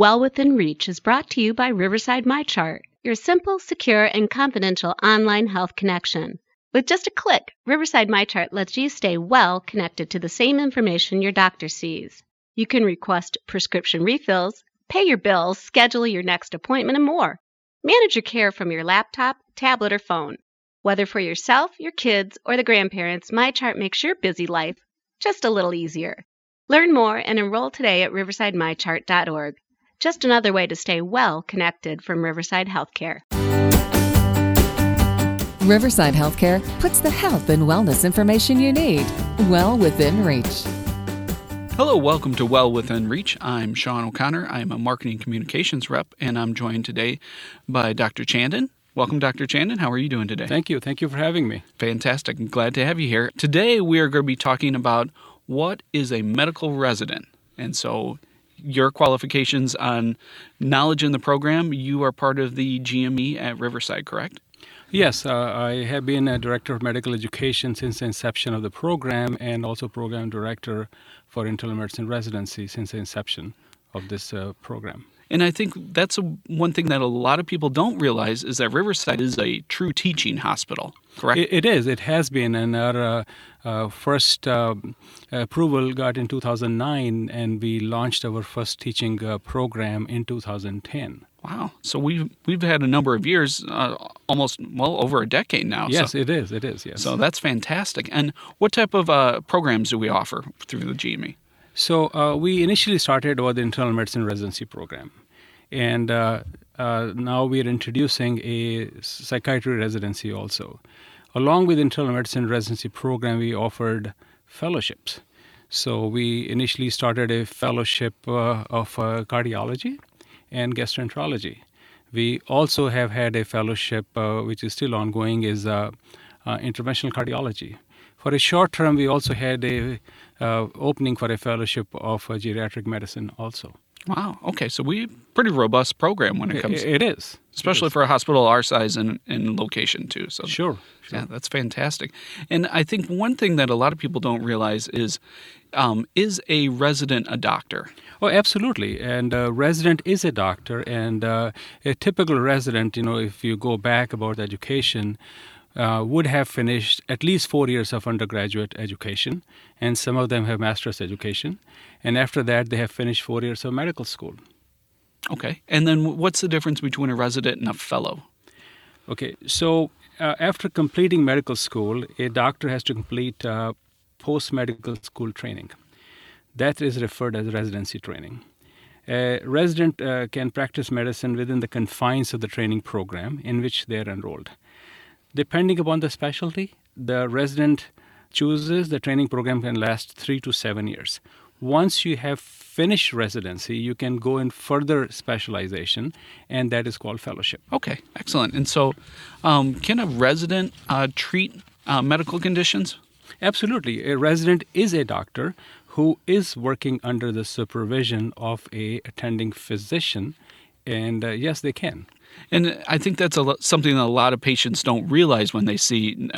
Well Within Reach is brought to you by Riverside MyChart, your simple, secure, and confidential online health connection. With just a click, Riverside MyChart lets you stay well connected to the same information your doctor sees. You can request prescription refills, pay your bills, schedule your next appointment, and more. Manage your care from your laptop, tablet, or phone. Whether for yourself, your kids, or the grandparents, MyChart makes your busy life just a little easier. Learn more and enroll today at riversidemychart.org. Just another way to stay well connected from Riverside Healthcare. Riverside Healthcare puts the health and wellness information you need well within reach. Hello, welcome to Well Within Reach. I'm Sean O'Connor. I'm a marketing communications rep, and I'm joined today by Dr. Chandan. Welcome, Dr. Chandan. How are you doing today? Thank you. Thank you for having me. Fantastic. I'm glad to have you here. Today, we are going to be talking about what is a medical resident. And so, your qualifications on knowledge in the program, you are part of the GME at Riverside, correct? Yes, uh, I have been a director of medical education since the inception of the program and also program director for internal medicine residency since the inception of this uh, program. And I think that's a, one thing that a lot of people don't realize is that Riverside is a true teaching hospital, correct? it, it is. It has been. And our uh, uh, first uh, approval got in 2009, and we launched our first teaching uh, program in 2010. Wow! So we've we've had a number of years, uh, almost well over a decade now. Yes, so, it is. It is. Yes. So that's fantastic. And what type of uh, programs do we offer through the GME? So uh, we initially started with the internal medicine residency program, and uh, uh, now we are introducing a psychiatry residency also. Along with internal medicine residency program, we offered fellowships. So we initially started a fellowship uh, of uh, cardiology and gastroenterology. We also have had a fellowship, uh, which is still ongoing, is interventional cardiology. For a short term, we also had a uh, opening for a fellowship of uh, geriatric medicine also. Wow. Okay. So we pretty robust program when it comes. To It is, especially it is. for a hospital our size and, and location too. So sure, sure, yeah, that's fantastic. And I think one thing that a lot of people don't realize is, um, is a resident a doctor? Oh, absolutely. And a resident is a doctor, and uh, a typical resident, you know, if you go back about education uh, would have finished at least four years of undergraduate education, and some of them have master's education. And after that, they have finished four years of medical school. Okay. And then what's the difference between a resident and a fellow? Okay. So uh, after completing medical school, a doctor has to complete uh, post medical school training. That is referred as residency training. A resident uh, can practice medicine within the confines of the training program in which they are enrolled. Depending upon the specialty, the resident chooses the training program can last three to seven years. Once you have finished residency, you can go in further specialization, and that is called fellowship. Okay, excellent. And so, um, can a resident uh, treat uh, medical conditions? Absolutely. A resident is a doctor who is working under the supervision of a attending physician, and uh, yes, they can. And I think that's a, something that a lot of patients don't realize when they see,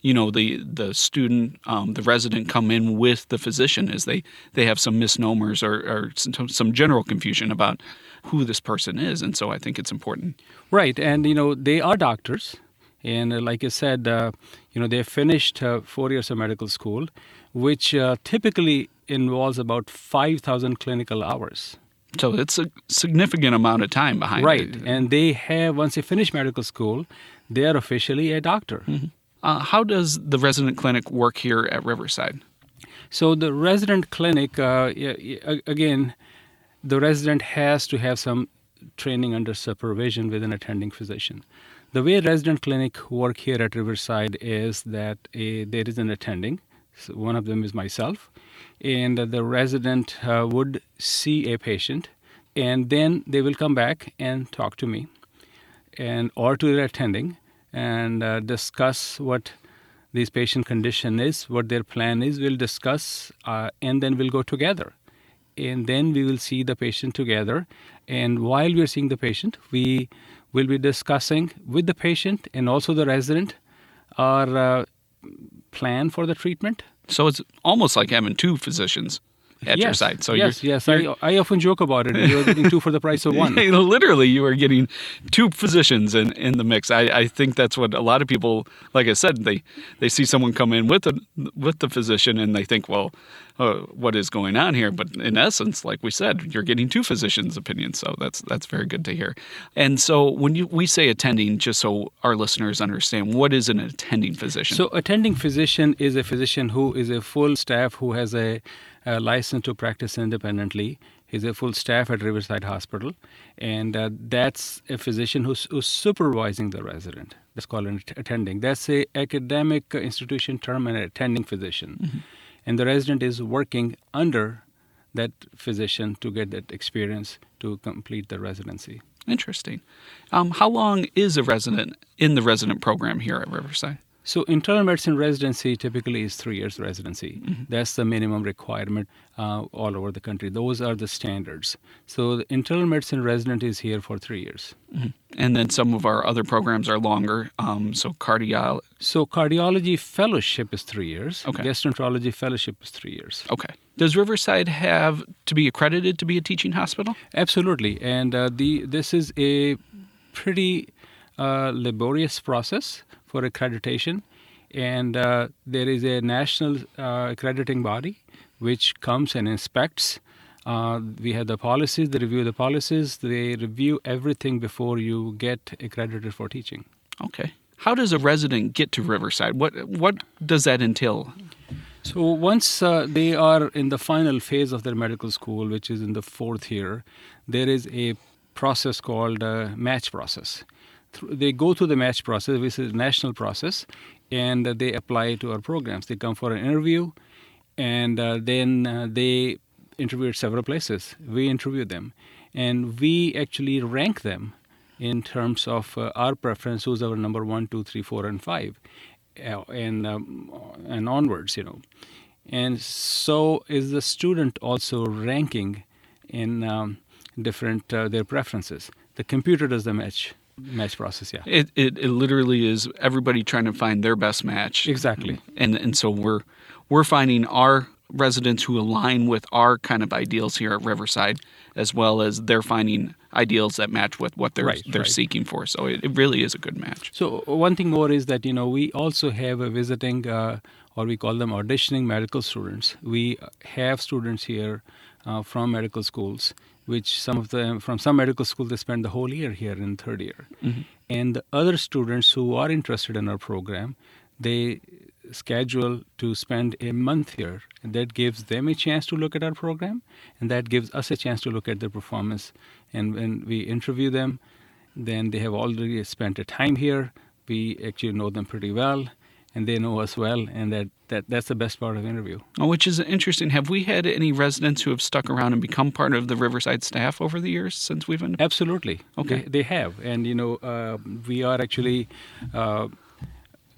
you know, the the student, um, the resident come in with the physician, is they they have some misnomers or, or some general confusion about who this person is, and so I think it's important. Right, and you know, they are doctors, and uh, like I said, uh, you know, they finished uh, four years of medical school, which uh, typically involves about five thousand clinical hours. So it's a significant amount of time behind right. it. Right. And they have, once they finish medical school, they are officially a doctor. Mm-hmm. Uh, how does the resident clinic work here at Riverside? So the resident clinic, uh, again, the resident has to have some training under supervision with an attending physician. The way resident clinic work here at Riverside is that a, there is an attending. So one of them is myself and the resident uh, would see a patient and then they will come back and talk to me and or to their attending and uh, discuss what this patient condition is what their plan is. We'll discuss uh, and then we'll go together and then we will see the patient together and while we're seeing the patient we will be discussing with the patient and also the resident our uh, plan for the treatment so it's almost like having two physicians. At yes, your side. So yes, you're, yes, I, I often joke about it. You're getting two for the price of one. literally, you are getting two physicians in, in the mix. I, I think that's what a lot of people, like I said, they they see someone come in with the with the physician and they think, well, uh, what is going on here? But in essence, like we said, you're getting two physicians' opinions. So that's that's very good to hear. And so when you we say attending, just so our listeners understand, what is an attending physician? So, attending physician is a physician who is a full staff who has a, a license to practice independently. He's a full staff at Riverside Hospital, and uh, that's a physician who's, who's supervising the resident. That's called an attending. That's a academic institution term, an attending physician, and the resident is working under that physician to get that experience to complete the residency. Interesting. Um, how long is a resident in the resident program here at Riverside? So internal medicine residency typically is three years residency. That's the minimum requirement uh, all over the country. Those are the standards. So the internal medicine resident is here for three years. And then some of our other programs are longer. Um, so cardio. So cardiology fellowship is three years. Okay. Gastroenterology fellowship is three years. Okay. Does Riverside have to be accredited to be a teaching hospital? Absolutely, and uh, the this is a pretty uh, laborious process for accreditation, and uh, there is a national uh, accrediting body which comes and inspects. Uh, we have the policies. They review the policies. They review everything before you get accredited for teaching. Okay. How does a resident get to Riverside? What what does that entail? So once uh, they are in the final phase of their medical school, which is in the fourth year, there is a process called uh, match process. They go through the match process, which is a national process, and uh, they apply to our programs. They come for an interview, and uh, then uh, they interview at several places. We interview them, and we actually rank them in terms of uh, our preference, who's our number one, two, three, four, and five, uh, and um, and onwards, you know. And so is the student also ranking in um, different their preferences. The computer does the match match process, yeah. It, it it literally is everybody trying to find their best match. Exactly. And and so we're we're finding our residents who align with our kind of ideals here at Riverside, as well as they're finding ideals that match with what they're Right, they're right. seeking for. So it, it really is a good match. So one thing more is that you know we also have a visiting, uh, or we call them auditioning medical students. We have students here uh, from medical schools, which some of them from some medical school they spend the whole year here in third year, mm-hmm. and the other students who are interested in our program, they schedule to spend a month here. And that gives them a chance to look at our program, and that gives us a chance to look at their performance. And when we interview them, then they have already spent a time here. We actually know them pretty well, and they know us well, and that, that that's the best part of the interview. Oh, Which is interesting. Have we had any residents who have stuck around and become part of the Riverside staff over the years since we've been? Absolutely. Okay. They, they have. And, you know, uh, we are actually uh,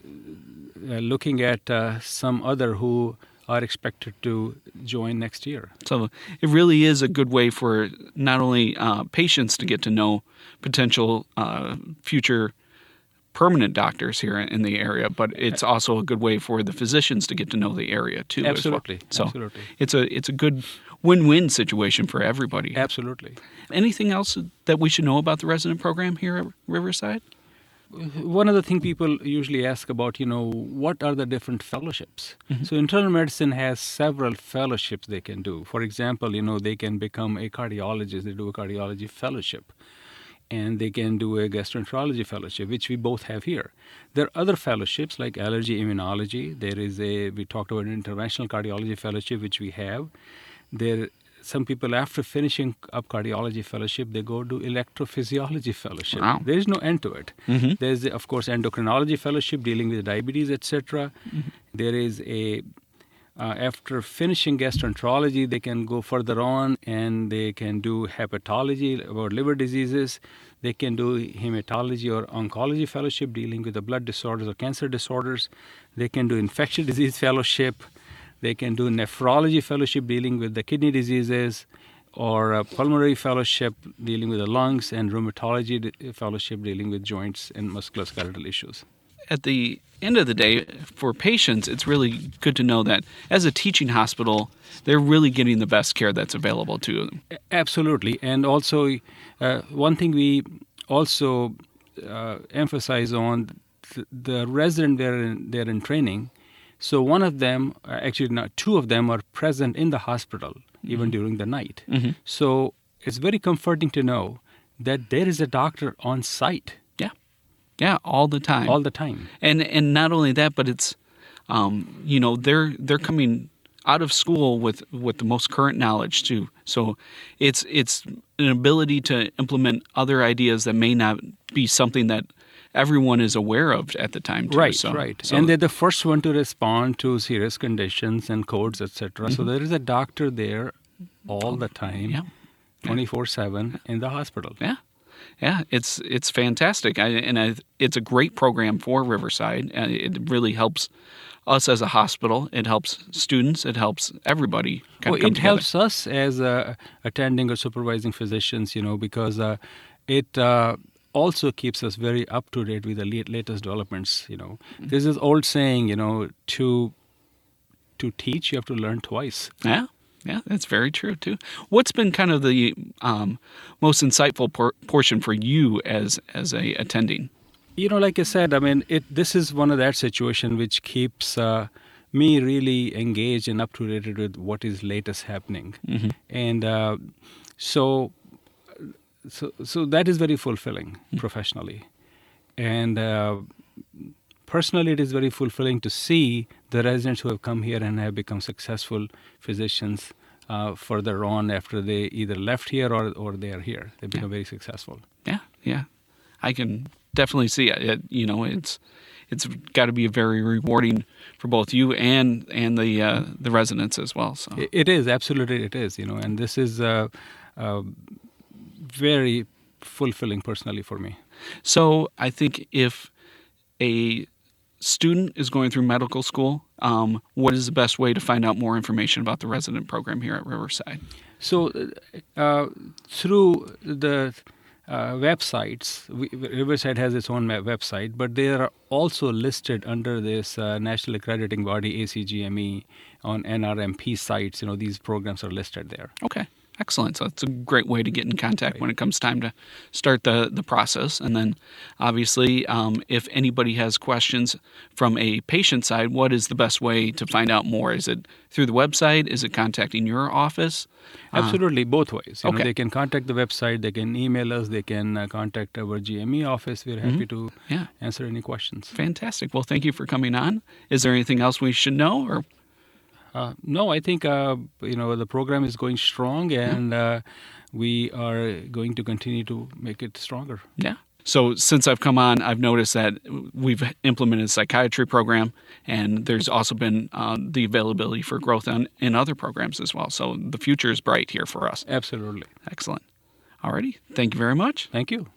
uh, looking at uh, some other who are expected to join next year. So it really is a good way for not only uh, patients to get to know potential uh, future permanent doctors here in the area, but it's also a good way for the physicians to get to know the area too. Absolutely, well. So absolutely. it's a it's a good win-win situation for everybody. Absolutely. Anything else that we should know about the resident program here at Riverside? one of the things people usually ask about, you know, what are the different fellowships? Mm-hmm. So internal medicine has several fellowships they can do. For example, you know, they can become a cardiologist, they do a cardiology fellowship. And they can do a gastroenterology fellowship, which we both have here. There are other fellowships like allergy immunology. There is a we talked about an interventional cardiology fellowship, which we have. There some people after finishing up cardiology fellowship they go do electrophysiology fellowship Wow. there is no end to it mm-hmm. there's of course endocrinology fellowship dealing with diabetes etc mm-hmm. There is a uh, after finishing gastroenterology they can go further on and they can do hepatology about liver diseases. They can do hematology or oncology fellowship dealing with the blood disorders or cancer disorders. They can do infectious disease fellowship. They can do nephrology fellowship dealing with the kidney diseases or a pulmonary fellowship dealing with the lungs and rheumatology fellowship dealing with joints and musculoskeletal issues. At the end of the day, for patients, it's really good to know that as a teaching hospital, they're really getting the best care that's available to them. Absolutely, and also uh, one thing we also uh, emphasize on th- the resident they're in, they're in training. So one of them, uh, actually not two of them, are present in the hospital even during the night. So it's very comforting to know that there is a doctor on site Yeah, yeah, all the time. all the time. and and not only that, but it's, um, you know, they're they're coming out of school with with the most current knowledge too. So it's it's an ability to implement other ideas that may not be something that everyone is aware of at the time. Too. Right, so, right. so- and they're the first one to respond to serious conditions and codes, etc. So there is a doctor there all the time, Yeah. 24 7 in the hospital. Yeah, yeah, it's it's fantastic, I, and I, it's a great program for Riverside. And it really helps us as a hospital. It helps students. It helps everybody. Kind Well, it together. helps us as uh, attending or supervising physicians, you know, because uh, it uh, also keeps us very up to date with the latest developments. You know, Mm-hmm. there's this old saying, you know, to to teach you have to learn twice. Yeah, yeah, that's very true too. What's been kind of the um, most insightful por- portion for you as as a attending? You know, like I said, I mean, it. This is one of that situation which keeps uh, me really engaged and up to date with what is latest happening, and uh, so, so, so that is very fulfilling professionally, and uh, personally, it is very fulfilling to see the residents who have come here and have become successful physicians. Uh, further on, after they either left here or, or they are here, they become very successful. Yeah, yeah, I can definitely see it. it you know, it's it's got to be very rewarding for both you and and the uh, the residents as well. So It is absolutely it is you know, and this is uh, uh, very fulfilling personally for me. So I think if a student is going through medical school, um, what is the best way to find out more information about the resident program here at Riverside? So uh, through the uh, websites, we, Riverside has its own website, but they are also listed under this uh, national accrediting body ACGME on NRMP sites. You know these programs are listed there. Okay, excellent. So it's a great way to get in contact when it comes time to start the, the process. And then, obviously, um, if anybody has questions from a patient side, what is the best way to find out more? Is it through the website? Is it contacting your office? Absolutely, both ways. You know, okay. they can contact the website, they can email us, they can uh, contact our GME office. We're happy to Yeah. answer any questions. Fantastic. Well, thank you for coming on. Is there anything else we should know? Or Uh, no, I think uh, you know the program is going strong, and uh, we are going to continue to make it stronger. Yeah. So since I've come on, I've noticed that we've implemented a psychiatry program, and there's also been uh, the availability for growth on, in other programs as well. So the future is bright here for us. Absolutely. Excellent. Alrighty. Thank you very much. Thank you.